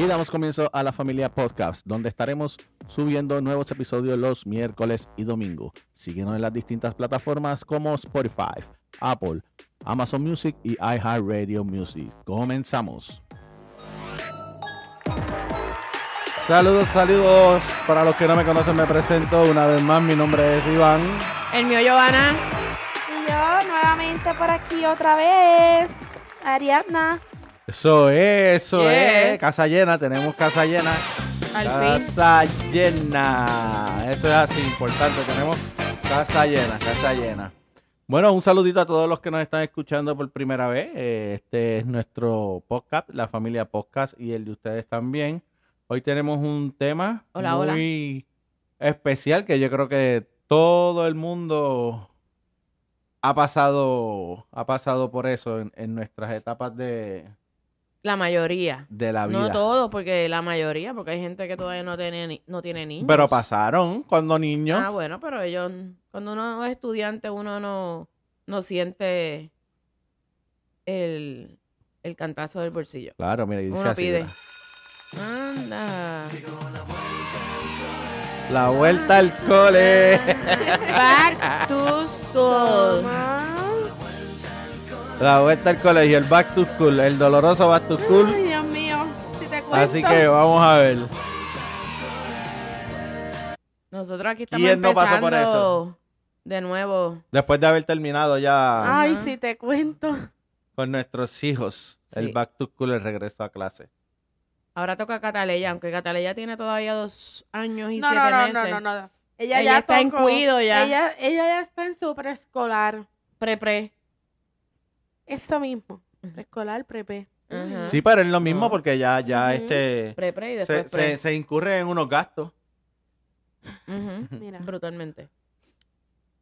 Y damos comienzo a la familia podcast, donde estaremos subiendo nuevos episodios los miércoles y domingo. Síguenos en las distintas plataformas como Spotify, Apple, Amazon Music y iHeartRadio Music. Comenzamos. Saludos, saludos. Para los que no me conocen, me presento una vez más. Mi nombre es Iván. El mío, Giovanna. Y yo nuevamente por aquí otra vez. Ariadna. Eso es, eso Yes. es. Casa llena, tenemos casa llena. Al fin. casa llena. Eso es así, importante. Tenemos casa llena, casa llena. Bueno, un saludito a todos los que nos están escuchando por primera vez. Eh, Este es nuestro podcast, la familia podcast y el de ustedes también. Hoy tenemos un tema Hola, hola. muy especial que yo creo que todo el mundo ha pasado, ha pasado por eso en, en nuestras etapas de, La mayoría. de la vida. No todos, porque la mayoría, porque hay gente que todavía no tiene, ni- no tiene niños. Pero pasaron cuando niños. Ah, bueno, pero ellos, cuando uno es estudiante, uno no, no siente el, el cantazo del bolsillo. Claro, mira, y dice Uno así, pide. Anda. La vuelta al cole. Back to school. La vuelta al colegio, el back to school, el doloroso back to school. Ay, Dios mío. Si te cuento. Así que vamos a ver. Nosotros aquí estamos ¿Quién no pasó empezando por eso? de nuevo. Después de haber terminado ya Ay, si te cuento. con nuestros hijos, el back to school, el regreso a clase. Ahora toca a Cataleya, aunque Cataleya tiene todavía dos años y No, siete no, no, meses. no, no, no. Ella, Ella ya está en cuido ya. Ella, ella ya está en su preescolar. Pre-pre. Eso mismo. Preescolar, prepe. Ajá. Sí, pero es lo mismo No. porque ya, ya Ujú. este Pre-pre y se, después pre. se, se incurre en unos gastos. Ujú. Mira. Brutalmente.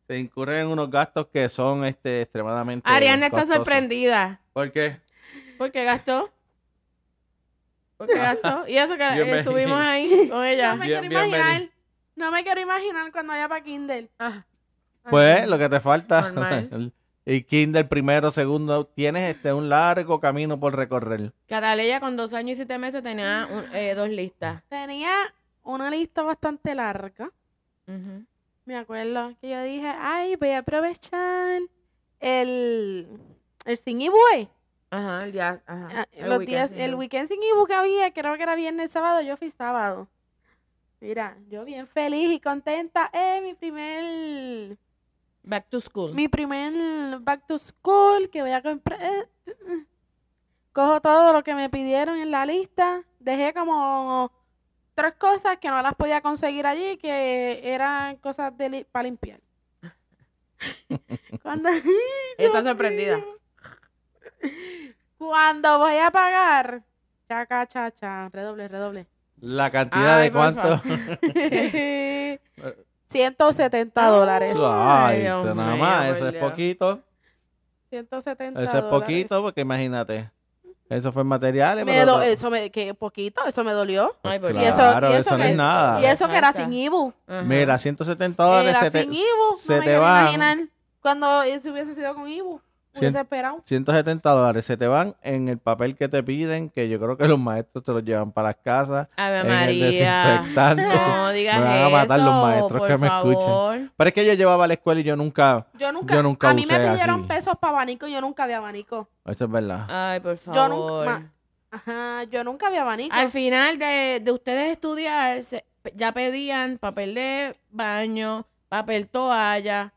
Se incurre en unos gastos que son este extremadamente. Ariana está costosos. sorprendida. ¿Por qué? ¿Por qué gastó? ¿Por qué gastó? Y eso que eh, estuvimos ahí con ella. No me Bien- quiero bienvenido. imaginar. No me quiero imaginar cuando vaya para Kindle. Ah, Pues lo que te falta. Normal. el- Y kinder primero, segundo, tienes este un largo camino por recorrer. Cataleya con dos años y siete meses tenía un- eh, dos listas. Tenía una lista bastante larga. Me acuerdo que yo dije, ay, voy a aprovechar el, el Sing y Boy. Ajá, el día. Ajá. Ah, el los weekend, días, sí, el weekend Sing y Boy que había, creo que era viernes, sábado, yo fui sábado. Mira, yo bien feliz y contenta. Eh, mi primer, Back to school. mi primer back to school que voy a comprar. Cojo todo lo que me pidieron en la lista. Dejé como tres cosas que no las podía conseguir allí, que eran cosas de para limpiar. Cuando, está sorprendida. Cuando voy a pagar, chaca, chacha, redoble, redoble. La cantidad Ay, de cuánto. favor. 170 dólares. Ay, Dios eso nada mío, más, eso es Dios. poquito. 170 Eso es poquito, dólares. porque imagínate. Eso fue materiales. Me pero do- eso me, que poquito, eso me dolió. Ay, por Y Dios. eso- Claro, y eso, eso no es que- nada. Y eso que era sin IBU. Ajá. Mira, 170 dólares Era se te, sin IBU. se no me te quiero van. imaginar cuando eso hubiese sido con IBU. Cien- Hubiese esperado. 170 dólares se te van en el papel que te piden, que yo creo que los maestros te los llevan para las casas. Ave en el María. desinfectante. No digas Me van a matar los eso, maestros por que me escuchen. favor. Pero es que yo llevaba a la escuela y yo nunca. Yo nunca, Yo nunca a mí me pidieron así. pesos para abanico y yo nunca vi abanico. Eso es verdad. Ay, por favor. Yo nunca, ajá, yo nunca vi abanico. Al final de, de ustedes estudiar, se- ya pedían papel de baño, papel toalla.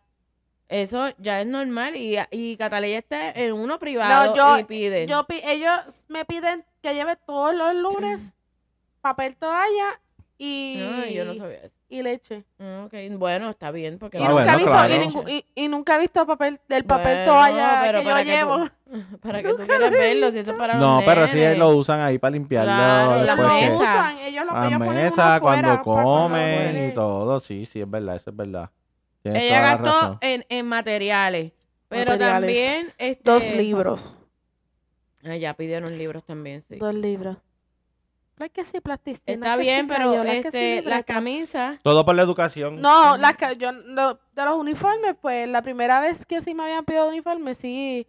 Eso ya es normal. Y, y Cataleya está en uno privado No, yo- y piden. Yo ellos me piden que lleve todos los lunes papel toalla y, No, yo no sabía eso. y leche. Ah, Ok, bueno, está bien. Porque Y, Ah, nunca bueno, he visto, claro. y, ningú- y- y nunca he visto papel del papel Bueno, toalla pero que yo que tú- llevo. Para que tú quieras verlo, si eso es para los No, pero sí lo usan ahí para limpiarlo. Claro, la que- mesa. usan, ellos lo mesa cuando comen y todo. Sí, sí, es verdad, eso es verdad. Tienes Ella gastó en, en materiales. Pero Materiales. también. Este, Dos libros. Ah, ya pidieron libros también, sí. Dos libros. Claro que sí, plasticina. Está que sí, bien, pero sí, este, las camisas. Todo por la educación. No, las yo no- de los uniformes, pues la primera vez que sí me habían pedido uniformes, sí,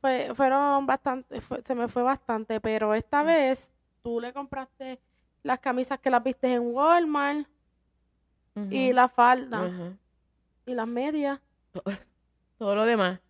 fue, fueron bastante, fue- se me fue bastante, pero esta vez tú le compraste las camisas que las viste en Walmart y la falda Ajá. Y las medias. Todo lo demás.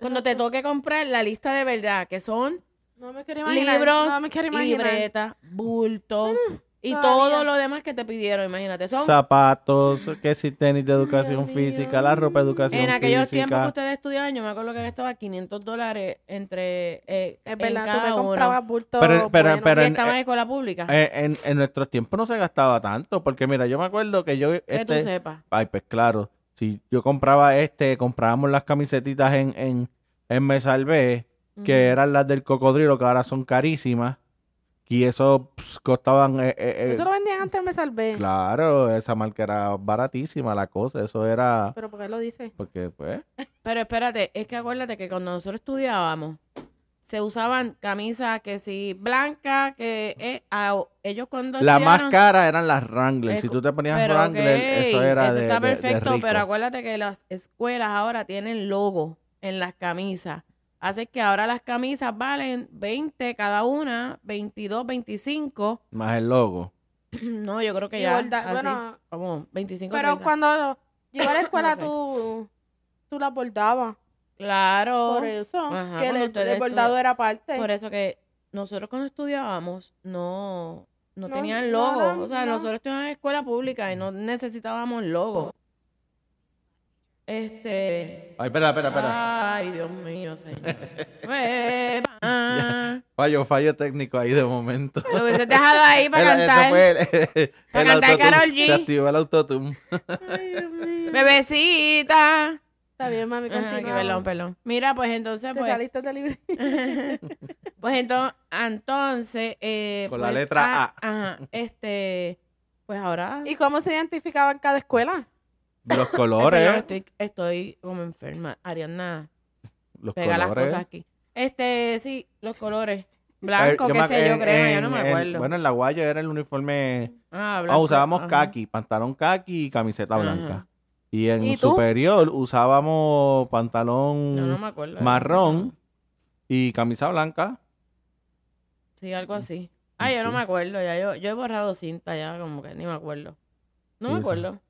Cuando te toque comprar la lista de verdad, que son No me quiero imaginar. libros, no me libretas, bultos y todavía. todo lo demás que te pidieron, imagínate. Son Zapatos, que si tenis de educación Dios física, la ropa de educación en aquellos tiempos que física. ustedes estudiaban, yo me acuerdo que estaba 500 dólares entre eh, Es en verdad, tú me cada uno. comprabas bultos Pero- pero- buenos. pero- y en- estaba en eh, escuela pública. Eh, en, en nuestros tiempos no se gastaba tanto, porque mira, yo me acuerdo que yo... que tú Este, sepas. ay, pues claro, si yo compraba este, comprábamos las camisetitas en, en, en Me Salvé, que eran las del cocodrilo, que ahora son carísimas, y eso pues, costaban... eh, eh, eh, Eso lo vendían antes, me salvé. Claro, esa marca era baratísima la cosa, eso era... Pero ¿por qué lo dice? Porque, pues... Pero espérate, es que acuérdate que cuando nosotros estudiábamos, se usaban camisas que si blancas, que eh, a- ellos cuando La más cara eran las Wrangler. Es Si tú te ponías Wrangler, eso era de, está de- de perfecto, pero acuérdate que las escuelas ahora tienen logo en las camisas. Hace que ahora las camisas valen 20 cada una, 22, 25. Más el logo. No, yo creo que Y ya. así, bueno, como 25. pero 30. cuando yo iba a la escuela, sé. tú, tú las bordabas. Claro. Por eso, Ajá, que el, bordado era parte. Por eso que nosotros cuando estudiábamos no, no, No, tenían no logo. o sea, no. nosotros estudiábamos en escuela pública y no necesitábamos logo. Este. Ay, espera, espera, espera. Ay, Dios mío, señor. Hueva. Fallo, fallo técnico ahí de momento. Lo hubieses dejado ahí para Era- cantar. fue el, Para el cantar. Karol G. Se activó el autotune. Ay, Dios mío. Bebecita. Está bien, mami, Ajá, continúa. perdón, perdón. Mira, pues entonces, Te pues, saliste del libro. pues entonces, entonces eh, Con la pues, letra ah, Ajá, este, pues ahora ¿Y cómo se identificaba en cada escuela? Los colores. estoy, estoy como enferma. Ariana, Los pega las colores. cosas aquí. Este, sí, los colores. Eh, Blanco, qué me- sé yo, crema, yo no me en- acuerdo. bueno, en la Guaya era el uniforme. ah, Ah, blanco, usábamos ajá. khaki, pantalón khaki y camiseta Ajá. Y en superior usábamos pantalón No, no me acuerdo. marrón y camisa blanca. Sí, algo así. Ah, yo no me acuerdo, ya yo, yo he borrado cinta ya, como que ni me acuerdo. No me acuerdo.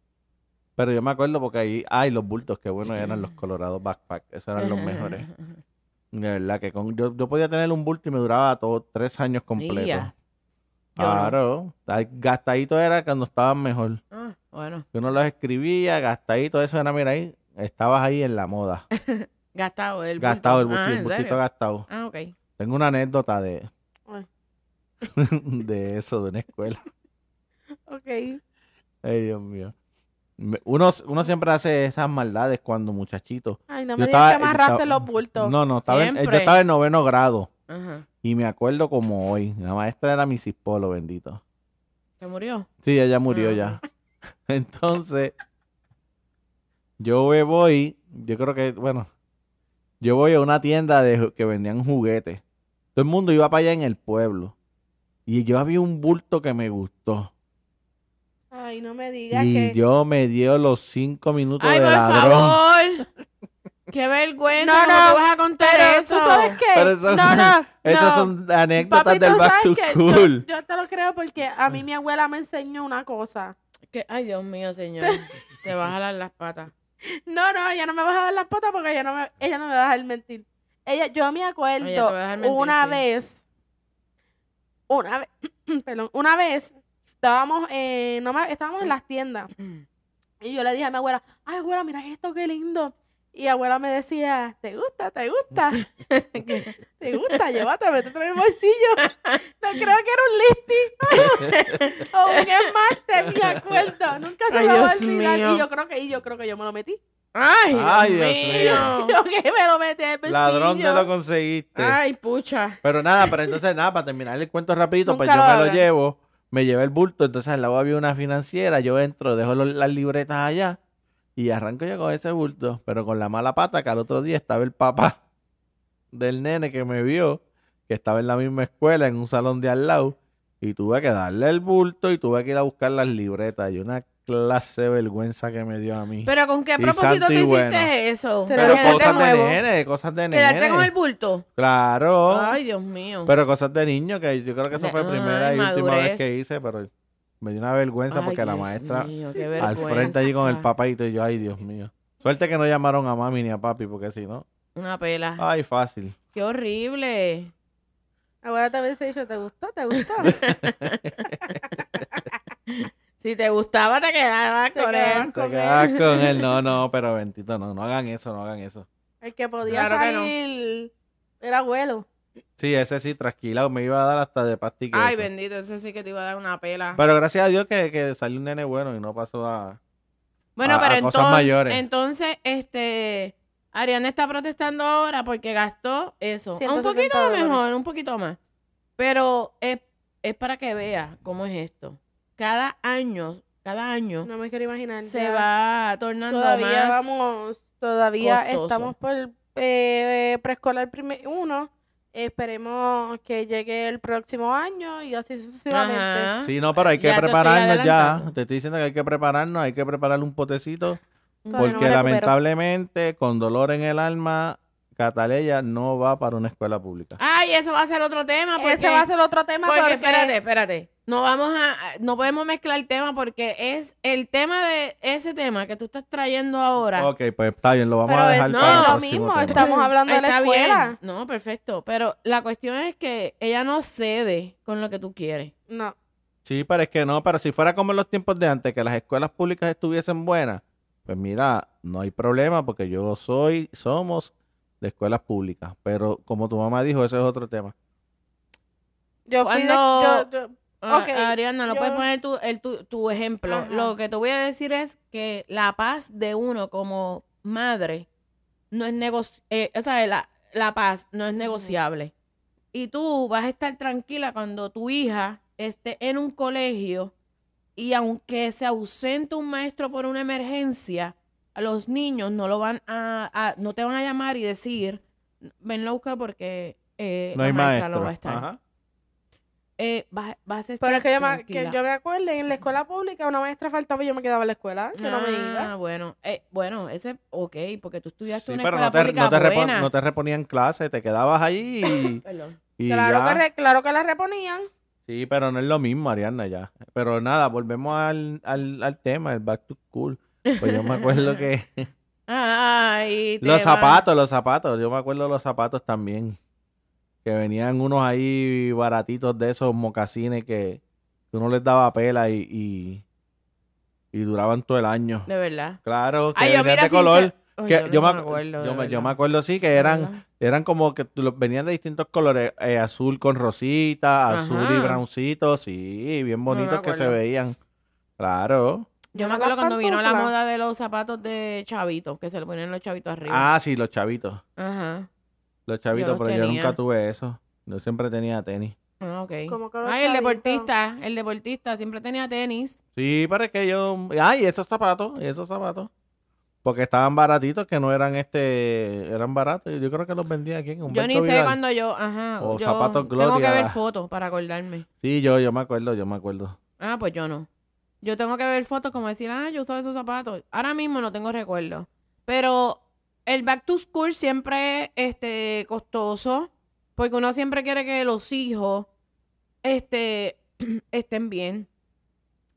Pero yo me acuerdo porque ahí, ay, los bultos, que bueno eran los colorados backpack, esos eran los mejores. De verdad que con, yo, yo podía tener un bulto y me duraba todo tres años completos. No. Claro, gastadito era cuando estaban mejor. Ah, bueno, Yo no los escribía, gastadito, eso era, mira ahí, estabas ahí en la moda. gastado el Gastado el bulto. bultito, Ah, gastado. Ah, ok. Tengo una anécdota de, Ay. de eso, de una escuela. Ok. Ay, Dios mío. Uno, uno siempre hace esas maldades cuando muchachito. Ay, no Yo me estaba- digas que yo amarraste estaba- los bultos. No, no, estaba en- yo estaba en noveno grado. Ajá. Y me acuerdo como hoy. La maestra era Mrs. Polo, bendito. ¿Se murió? Sí, ella murió Ah. ya. Entonces, yo voy, yo creo que, bueno, yo voy a una tienda de que vendían juguetes. Todo el mundo iba para allá en el pueblo. Y yo había un bulto que me gustó. Ay, no me digas Y que... yo me dio los cinco minutos ¡Ay, de por ladrón. favor! ¡Qué vergüenza! No, ¿Cómo no, tú vas a contar Pero eso? tú sabes qué. Pero eso no, son- no, Esas no. son anécdotas Papi, del Back to School. yo, yo te lo creo porque a mí mi abuela me enseñó una cosa. Que- Ay, Dios mío, señor. Te vas a jalar las patas. No, no, ella no me va a dar las patas porque ella no me, ella no me va a dejar mentir. Ella, yo me acuerdo mentir, una sí. vez, una vez, perdón, una vez estábamos, eh, no me- estábamos en las tiendas y yo le dije a mi abuela, ay abuela, mira esto, qué lindo. Y abuela me decía, ¿te gusta? ¿Te gusta? ¿Te gusta? Llévate, métete en el bolsillo. No creo que era un listing. o un esmalte, me acuerdo. Nunca se Ay, me va a olvidar. mío. Y yo creo que, y yo creo que yo me lo metí. ¡Ay, Dios, Ay, Dios mío! Yo que me lo metí en el bolsillo. Ladrón te lo conseguiste. ¡Ay, pucha! Pero nada, pero entonces nada, para terminar el cuento rapidito, pues Nunca yo lo me lo llevo, me llevé el bulto, entonces al lado había una financiera, yo entro, dejo los- las libretas allá y arranco yo con ese bulto, pero con la mala pata que al otro día estaba el papá del nene que me vio, que estaba en la misma escuela, en un salón de al lado, y tuve que darle el bulto y tuve que ir a buscar las libretas y una clase de vergüenza que me dio a mí. Pero ¿con qué Y propósito tú hiciste bueno. eso? Pero cosas de nuevo. nene, cosas de nene. ¿Quedarte con el bulto? Claro. Ay, Dios mío. Pero cosas de niño, que yo creo que eso De- fue la primera ay, y última vez que hice, pero me dio una vergüenza Ay, porque la maestra mío, al frente allí con el papadito y yo, ay, Dios mío. Suerte que no llamaron a mami ni a papi, porque si no, Una pela. ay, fácil. Qué horrible. Ahora te hubiese dicho, ¿te gustó? ¿Te gustó? Si te gustaba, te quedabas Te con quedabas él. Te él. con él. No, no, pero bendito, no, no hagan eso, no hagan eso. El que podía Claro que no. salir era abuelo. Sí, ese sí, tranquila, me iba a dar hasta de pastique. Ay, bendito, ese sí que te iba a dar una pela. Pero gracias a Dios que, que salió un nene bueno y no pasó a... Bueno, a- pero a cosas entonces, mayores. entonces, este, Ariana está protestando ahora porque gastó eso. Un 170 poquito dólares. mejor, un poquito más. Pero es, es para que vea cómo es esto. Cada año, cada año No me quiero imaginar. se ya. va tornando Todavía más. vamos, todavía costoso. estamos por eh, preescolar primer uno. Esperemos que llegue el próximo año y así sucesivamente. Ajá. Sí, no, pero hay que Ya te estoy prepararnos ya. Te estoy diciendo que hay que prepararnos, hay que prepararle un potecito. Todavía Porque lamentablemente, con dolor en el alma, Cataleya no va para una escuela pública. Ay, eso va a ser otro tema. Porque, Ese va a ser otro tema porque, porque, espérate, espérate. No vamos a, no podemos mezclar el tema porque es el tema de ese tema que tú estás trayendo ahora. Ok, pues está bien, lo vamos Pero a dejar no, para el lo mismo, tema. estamos hablando de la escuela. bien. No, perfecto. Pero la cuestión es que ella no cede con lo que tú quieres. no. Sí, pero es que no, pero si fuera como en los tiempos de antes, que las escuelas públicas estuviesen buenas, pues mira, no hay problema porque yo soy, somos de escuelas públicas. Pero como tu mamá dijo, ese es otro tema. Yo fui de, yo- Ah, Ok, Ariana, no yo- puedes poner tu, el, tu, tu ejemplo. Ajá. Lo que te voy a decir es que la paz de uno como madre no es negociable. o sea, la, la paz no es negociable. Y tú vas a estar tranquila cuando tu hija esté en un colegio y aunque se ausente un maestro por una emergencia, a los niños no lo van a, a- no te van a llamar y decir, venlo a buscar porque eh, No la hay maestra maestro. no va a estar. Ajá. Eh, vas, vas a estar pero es que yo me, que yo me acuerdo, en la escuela pública una maestra faltaba y yo me quedaba en la escuela. Yo no me Ah, iba. bueno, eh, bueno, ese, ok, porque tú estudiaste Sí, una pero escuela no te, pública no, te repo- buena. no te reponían clase, te quedabas allí y, Perdón. y Claro ya. que, re- claro que la reponían. Sí, pero no es lo mismo, Ariana, ya. Pero nada, volvemos al, al, al tema, el back to school. Pues yo me acuerdo que... Ay, los zapatos, los zapatos. Yo me acuerdo de los zapatos también. Que venían unos ahí baratitos de esos mocasines que, uno les daba pela y, y, y duraban todo el año. De verdad. Claro, que Ay, yo venían mira, de color. que yo, me, me acu- acuerdo, yo, de me, yo me verdad. acuerdo sí que eran eran como que venían de distintos colores, eh, azul con rosita, azul y browncito, sí, bien bonitos que se veían. Claro. Yo me acuerdo cuando vino la moda de los zapatos de chavitos, que se le ponían los chavitos arriba. Ah, sí, los chavitos. Ajá. Los chavitos, los pero yo nunca tuve eso. Yo siempre tenía tenis. Ah, ok. Como que los Ay, el chavitos. deportista, el deportista siempre tenía tenis. Sí, pero es que yo. Ay, esos zapatos, y esos zapatos. Porque estaban baratitos, que no eran este. Eran baratos. Yo creo que los vendía aquí en Yo Humberto ni sé cuando yo, ajá. O yo zapatos Tengo que Gloria. ver fotos para acordarme. Sí, yo, yo me acuerdo, yo me acuerdo. Ah, pues yo no. Yo tengo que ver fotos como decir, ah, yo usaba esos zapatos. Ahora mismo no tengo recuerdo. Pero el back to school siempre es este, costoso porque uno siempre quiere que los hijos este, estén bien,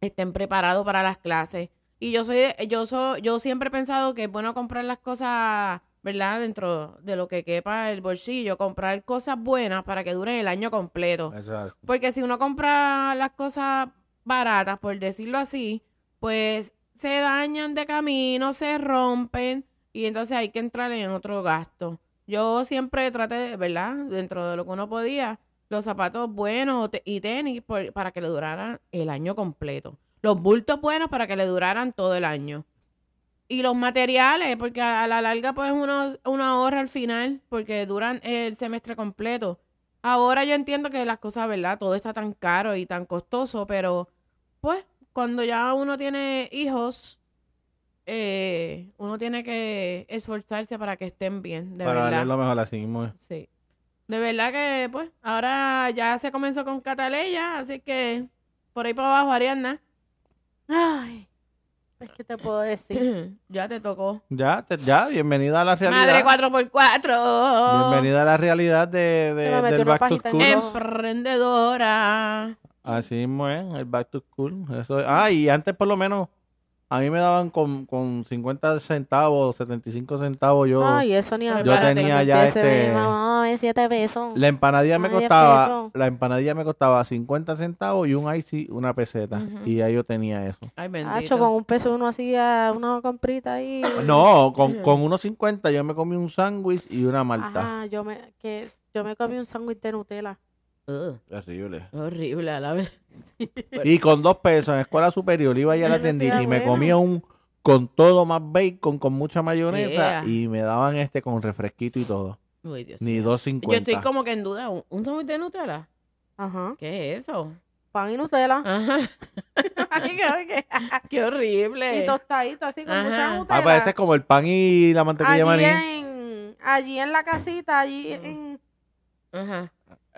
estén preparados para las clases. Y yo soy, de- yo soy, yo siempre he pensado que es bueno comprar las cosas, ¿verdad? Dentro de lo que quepa el bolsillo, comprar cosas buenas para que duren el año completo. Así. Porque si uno compra las cosas baratas, por decirlo así, pues se dañan de camino, se rompen y entonces hay que entrar en otro gasto. Yo siempre traté, ¿verdad? Dentro de lo que uno podía, los zapatos buenos y tenis para que le duraran el año completo. Los bultos buenos para que le duraran todo el año. Y los materiales, porque a, a la larga pues uno, uno ahorra al final, porque duran el semestre completo. Ahora yo entiendo que las cosas, ¿verdad? Todo está tan caro y tan costoso, pero pues cuando ya uno tiene hijos, eh, uno tiene que esforzarse para que estén bien, de Para verdad. darle lo mejor así mismo. es. Sí. De verdad que, pues, ahora ya se comenzó con Cataleya, así que por ahí para abajo, Ariana. Ay, Es que te puedo decir. ya te tocó. Ya, te- ya, bienvenida a la realidad. Madre 4x4. Bienvenida a la realidad de, de- Se me del una Back to School. Em-. Emprendedora. Así mismo es, el Back to School. Eso es- Ah, y antes por lo menos a mí me daban con, con 50 centavos, 75 centavos yo. Ay, eso ni Yo tenía ya este- de 7 pesos. La empanadilla me costaba, pesos. la empanadilla me costaba 50 centavos y un icy una peseta. Y ya yo tenía eso. Ay, bendito. Hacho, con un peso uno hacía una comprita ahí. No, con, con unos 50 yo me comí un sándwich y una malta. Ajá, yo me, que, yo me comí un sándwich de Nutella. Ugh, Terrible. horrible, a la verdad. Y con dos pesos en escuela superior iba allá a la Sí, tiendita y me bueno. comía un con todo más bacon, con mucha mayonesa Yeah. y me daban este con refresquito y todo. Uy, Dios Ni mío. 2.50. Yo estoy como que en duda. ¿Un, un sándwich de Nutella? Ajá. ¿Qué es eso? Pan y Nutella. Ajá. Ay, qué- qué- Qué horrible. y tostadito, así con Ajá. mucha Nutella. Ah, pues ese es como el pan y la mantequilla de allí maní. en, allí en la casita, allí en Ajá.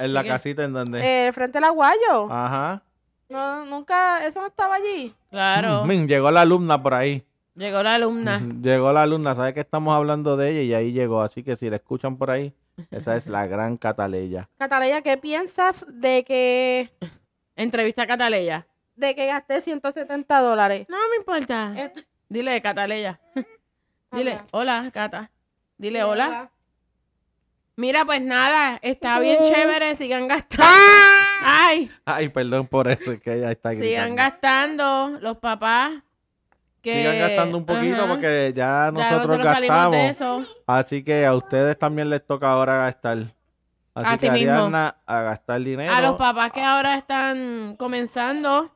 En la casita en donde. eh, frente al aguayo. Ajá. No, nunca, eso no estaba allí. Claro. Mm, llegó la alumna por ahí. Llegó la alumna. Ujú, Llegó la alumna, sabe que estamos hablando de ella y ahí llegó. Así que si la escuchan por ahí, esa es la gran Cataleya. Cataleya, ¿qué piensas de que, Entrevista a Cataleya. de que gasté 170 dólares? No me importa. Dile, Cataleya. Dile, hola, Cata. Dile, hola. Mira, pues nada, está bien chévere, sigan gastando. Ay, Ay, perdón por eso, es que ella está sigan gritando. gastando los papás. Que, Sigan gastando un poquito Ajá, porque ya ya nosotros salimos de gastamos. eso. Así que a ustedes también les toca ahora gastar. Así, Así que mismo. Ariana, a gastar dinero. A los papás que ahora están comenzando,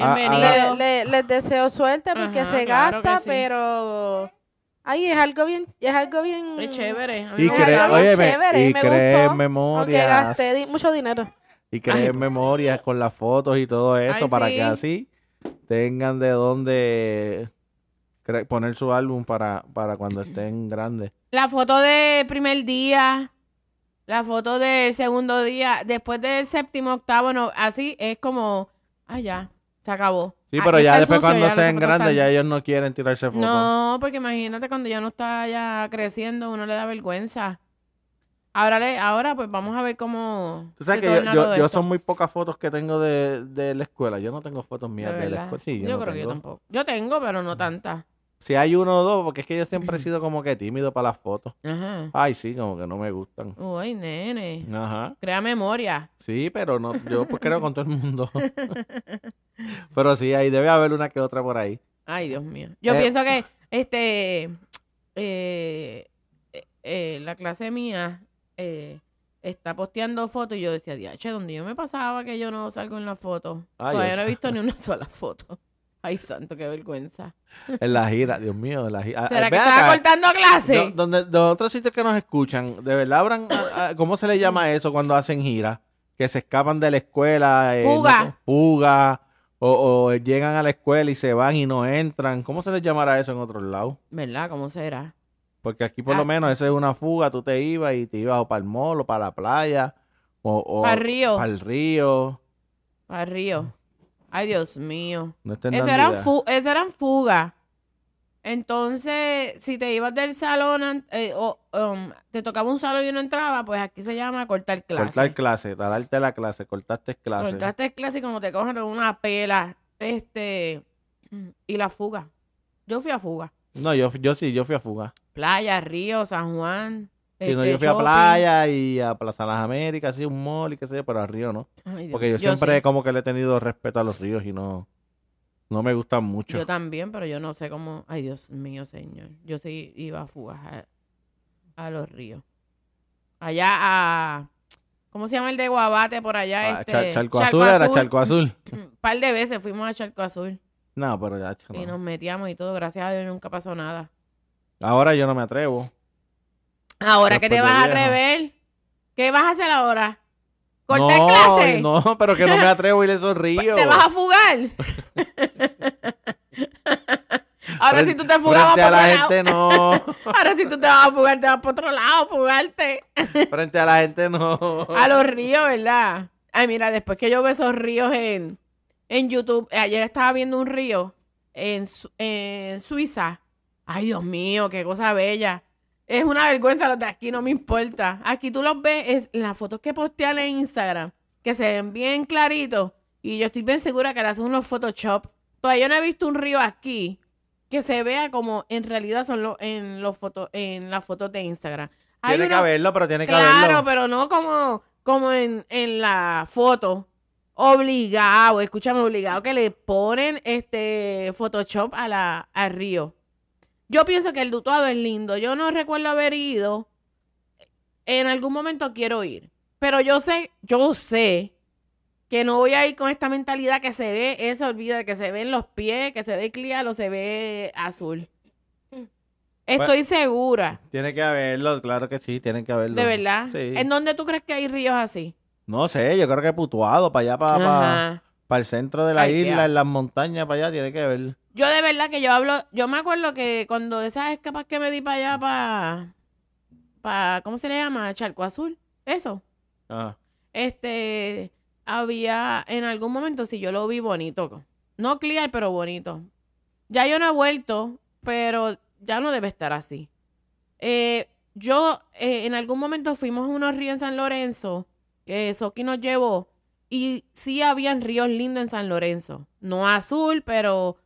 Ah, Le- bienvenidos. le- les deseo suerte porque Ajá, se claro gasta, sí. pero ay, es algo bien, es algo bien Es chévere. a mí Y, me cre algo óyeme, chévere, y me creen gustó, aunque memorias. gasté di- mucho dinero. Y creen Ay, por memorias con las fotos y todo eso Ay, para sí. que así tengan de dónde poner su álbum para, para cuando estén grandes. La foto del primer día, la foto del segundo día, después del séptimo, octavo, no, así es como, ah, ya, se acabó. Sí, Aquí pero ya después sucio, cuando ya sean grandes ya ellos no quieren tirarse fotos. No, porque imagínate cuando ya no está ya creciendo, uno le da vergüenza. Ahora, le, ahora pues vamos a ver cómo Tú sabes que yo, yo, son muy pocas fotos que tengo de, de la escuela. Yo no tengo fotos mías De de, la escuela. Sí, yo, yo no creo que yo tampoco. Yo tengo, pero no tantas. Si hay uno o dos, porque es que yo siempre he sido como que tímido para las fotos. Ajá. Ay, sí, como que no me gustan. Uy, nene. Ajá. Crea memoria. Sí, pero no, yo pues creo con todo el mundo. pero sí, ahí debe haber una que otra por ahí. Ay, Dios mío. Yo Eh, pienso que este eh, eh, eh, la clase mía está posteando fotos y yo decía, diache, donde yo me pasaba que yo no salgo en la foto. Ay, Todavía no he visto ni una sola foto. Ay, santo, qué vergüenza. En la gira, Dios mío, en la gira. ¿Será Ah, que estaba acá, cortando clase? do- donde, de otros sitios que nos escuchan, ¿de verdad habrán, ah, ah, cómo se le llama eso cuando hacen gira? Que se escapan de la escuela. eh, Fuga. fuga. O, o llegan a la escuela y se van y no entran. ¿Cómo se les llamará eso en otros lados? ¿Verdad? ¿Cómo será? Porque aquí por Ah. lo menos eso es una fuga, tú te ibas y te ibas o para el mall o para la playa o, o Para el río. para el río. Para el río. Ay, Dios mío. No estén Eso eran, fu eso eran fugas. Entonces, si te ibas del salón eh, o um, te tocaba un salón y no entraba, pues aquí se llama cortar clase. Cortar clase, darte la clase, cortaste clase. Cortaste clase y como te cogen te cogen una pela. Este. Y la fuga. Yo fui a fuga. No, yo, yo sí, yo fui a fuga. Playa, Río, San Juan. Sí, no, este, yo fui a playa y a Plaza Las Américas, así un mall y qué sé yo, pero a Río no. Ay. Porque yo, siempre sí. como que le he tenido respeto a los ríos y no, no me gustan mucho. Yo también, pero yo no sé cómo. Ay, Dios mío, señor. Yo sí iba a fugar a, a los ríos. Allá a. ¿Cómo se llama el de Guabate por allá? Ah, este, Char- Charco, Azul era Charco Azul. Un par de veces fuimos a Charco Azul No, pero ya, y no. nos metíamos y todo. Gracias a Dios nunca pasó nada. Ahora yo no me atrevo. Ahora, ¿qué te de vas a atrever? ¿Qué vas a hacer ahora? ¿Cortar no, clase? No, pero que no me atrevo a ir a esos ríos. ¿Te vas a fugar? ahora si tú te fugabas Frente por a la otro lado. gente no. Ahora si tú te vas a fugar, te vas por otro lado, fugarte. Frente a la gente no. A los ríos, ¿verdad? Ay, mira, después que yo veo esos ríos en, en YouTube, ayer estaba viendo un río en, en Suiza. Ay, Dios mío, qué cosa bella. Es una vergüenza los de aquí, no me importa. Aquí tú los ves es, en las fotos que postean en Instagram, que se ven bien claritos. Y yo estoy bien segura que le hacen unos Photoshop. Todavía no he visto un río aquí que se vea como en realidad son los en los fotos en las fotos de Instagram. Hay Tiene que haberlo, pero tiene que Claro, haberlo. pero no como, como en, en la foto. Obligado, escúchame, obligado que le ponen este Photoshop a la, al río. Yo pienso que el Dutuado es lindo. Yo no recuerdo haber ido. En algún momento quiero ir. Pero yo sé, yo sé que no voy a ir con esta mentalidad que se ve, eso olvida, que se ven los pies, que se ve clear o se ve azul. Estoy segura. Tiene que haberlo, claro que sí, tiene que haberlo. De verdad. Sí. ¿En dónde tú crees que hay ríos así? No sé, yo creo que putuado, para allá, para, para, el centro de la Ay, isla, en las montañas, para allá, tiene que haber. Yo de verdad que yo hablo, yo me acuerdo que cuando esas escapas que me di para allá, para, para, ¿cómo se le llama? Charco Azul, eso. Ajá. Este, había, en algún momento sí yo lo vi bonito. No clear, pero bonito. Ya yo no he vuelto, pero ya no debe estar así. Eh, yo, eh, en algún momento fuimos a unos ríos en San Lorenzo, que Soki nos llevó, y sí habían ríos lindos en San Lorenzo. No azul, pero,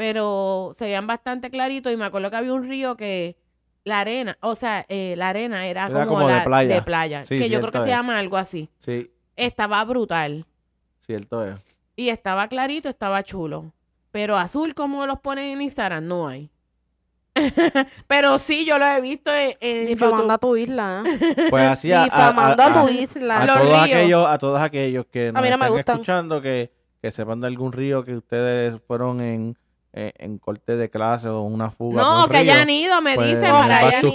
pero se veían bastante claritos, y me acuerdo que había un río que la arena, o sea, eh, la arena era, Era como, como de la- playa. de playa, Sí, que yo creo que se llama algo así. Sí, Estaba brutal. cierto es. Y estaba clarito, estaba chulo. Pero azul, como los ponen en Instagram, no hay. Pero sí, yo lo he visto en, en Difamando YouTube. a tu isla. ¿eh? Pues así a, a- Difamando a, a- tu isla. a Los todos ríos. aquellos, a todos aquellos que nos mí no me están gustan. escuchando, que, que sepan de algún río que ustedes fueron en, en, en corte de clase o una fuga. No, que río. hayan ido, me Pues, dicen para allá. school,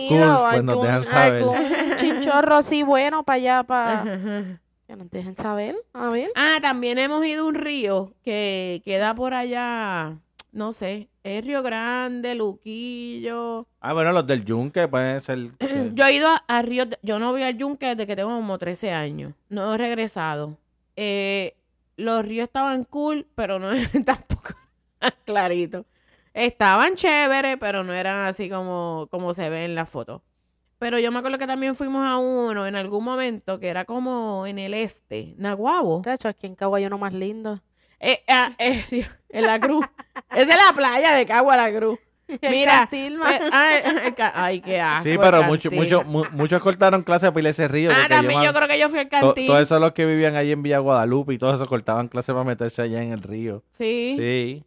pues, nos dejan saber. Un chinchorro así bueno para allá, para... Ajá. Que nos dejen saber. A ver. Ah, también hemos ido a un río que queda por allá, no sé, es Río Grande, Luquillo. Ah, bueno, los del yunque pueden ser... que- Yo he ido a, a ríos, de- yo no voy al yunque desde que tengo como 13 años, no he regresado. Eh, los ríos estaban cool, pero no tampoco clarito. Estaban chéveres, pero no eran así como, como se ve en la foto. Pero yo me acuerdo que también fuimos a uno en algún momento que era como en el este, Naguabo. De hecho, aquí en Cagua hay uno más lindo. Eh, ah, eh, río- en la cruz. es de la playa de Cagua la cruz. Mira, Cantil, ma. Eh, ay, ay, qué asco. sí, el pero muchos muchos mu- muchos cortaron clases para ir a ese río. Ah, también me- yo creo que yo fui al to- cantil. Todos esos los que vivían allí en Villa Guadalupe y todos esos cortaban clases para meterse allá en el río. Sí. Sí.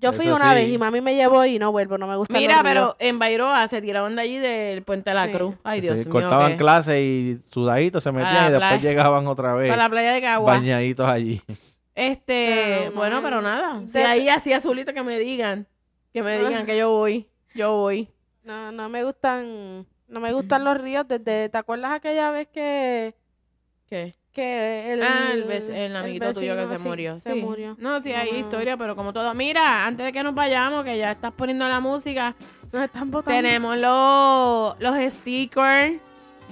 Yo fui eso una sí. vez y mami me llevó y no vuelvo, no me gusta. Mira, pero en Bairoa se tiraban de allí del Puente de la Sí. Cruz. Ay, Dios Sí, mío. cortaban qué- clases y sudaditos se metían y después playa. llegaban otra vez Para la playa de Cagua. bañaditos allí. Este, Pero, bueno, mami, pero nada. De- ahí así azulito que me digan. Que me digan que yo voy. Yo voy. No, no me gustan, no me gustan los ríos desde, ¿te acuerdas aquella vez que, ¿Qué? Que el, ah, el, el amiguito tuyo que se sí, murió. Se sí. murió. No, sí, hay No. historia, pero como todo. Mira, antes de que nos vayamos, que ya estás poniendo la música, Nos están botando. tenemos los, los stickers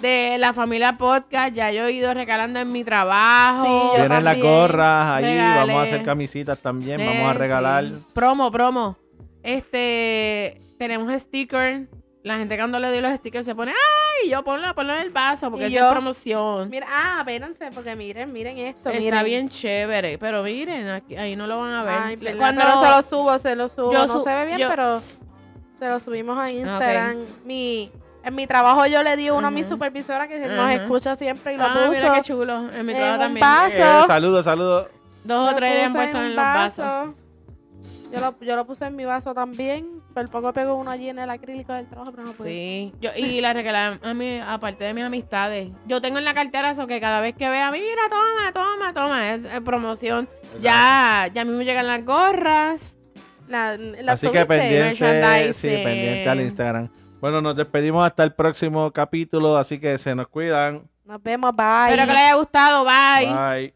de la familia podcast. Ya yo he ido regalando en mi trabajo. Sí, yo Tienen gorras ahí, Regalé. vamos a hacer camisitas también, Eh, vamos a sí. regalar. Promo, promo. Este, tenemos stickers. La gente cuando le doy los stickers se pone, ay, yo ponlo, ponlo en el vaso porque yo, es promoción. Mira, ah, espérense, porque miren, miren esto, Está miren. bien chévere, pero miren, aquí, ahí no lo van a ver. Ay, perdón, pero se lo subo, se lo subo. Yo no su- se ve bien, yo- pero se lo subimos a Instagram. Mi, en mi trabajo yo le di uno a mi supervisora que nos escucha siempre y lo ah, puso. mira qué chulo. En mi en trabajo también. vaso. Eh, saludos, saludos. Dos o tres le han puesto un en los vasos. Yo lo, yo lo puse en mi vaso también. Por poco pego uno allí en el acrílico del trabajo, pero no pude. Sí, yo, y la regalé a mí, aparte de mis amistades. Yo tengo en la cartera eso que cada vez que vea, mira, toma, toma, toma, es, eh, promoción. Ya, ya a mí me llegan las gorras. La, la Así que pendiente, sí, Merchandising. pendiente al Instagram. Bueno, nos despedimos hasta el próximo capítulo, así que se nos cuidan. Nos vemos, bye. Espero que les haya gustado. Bye. Bye.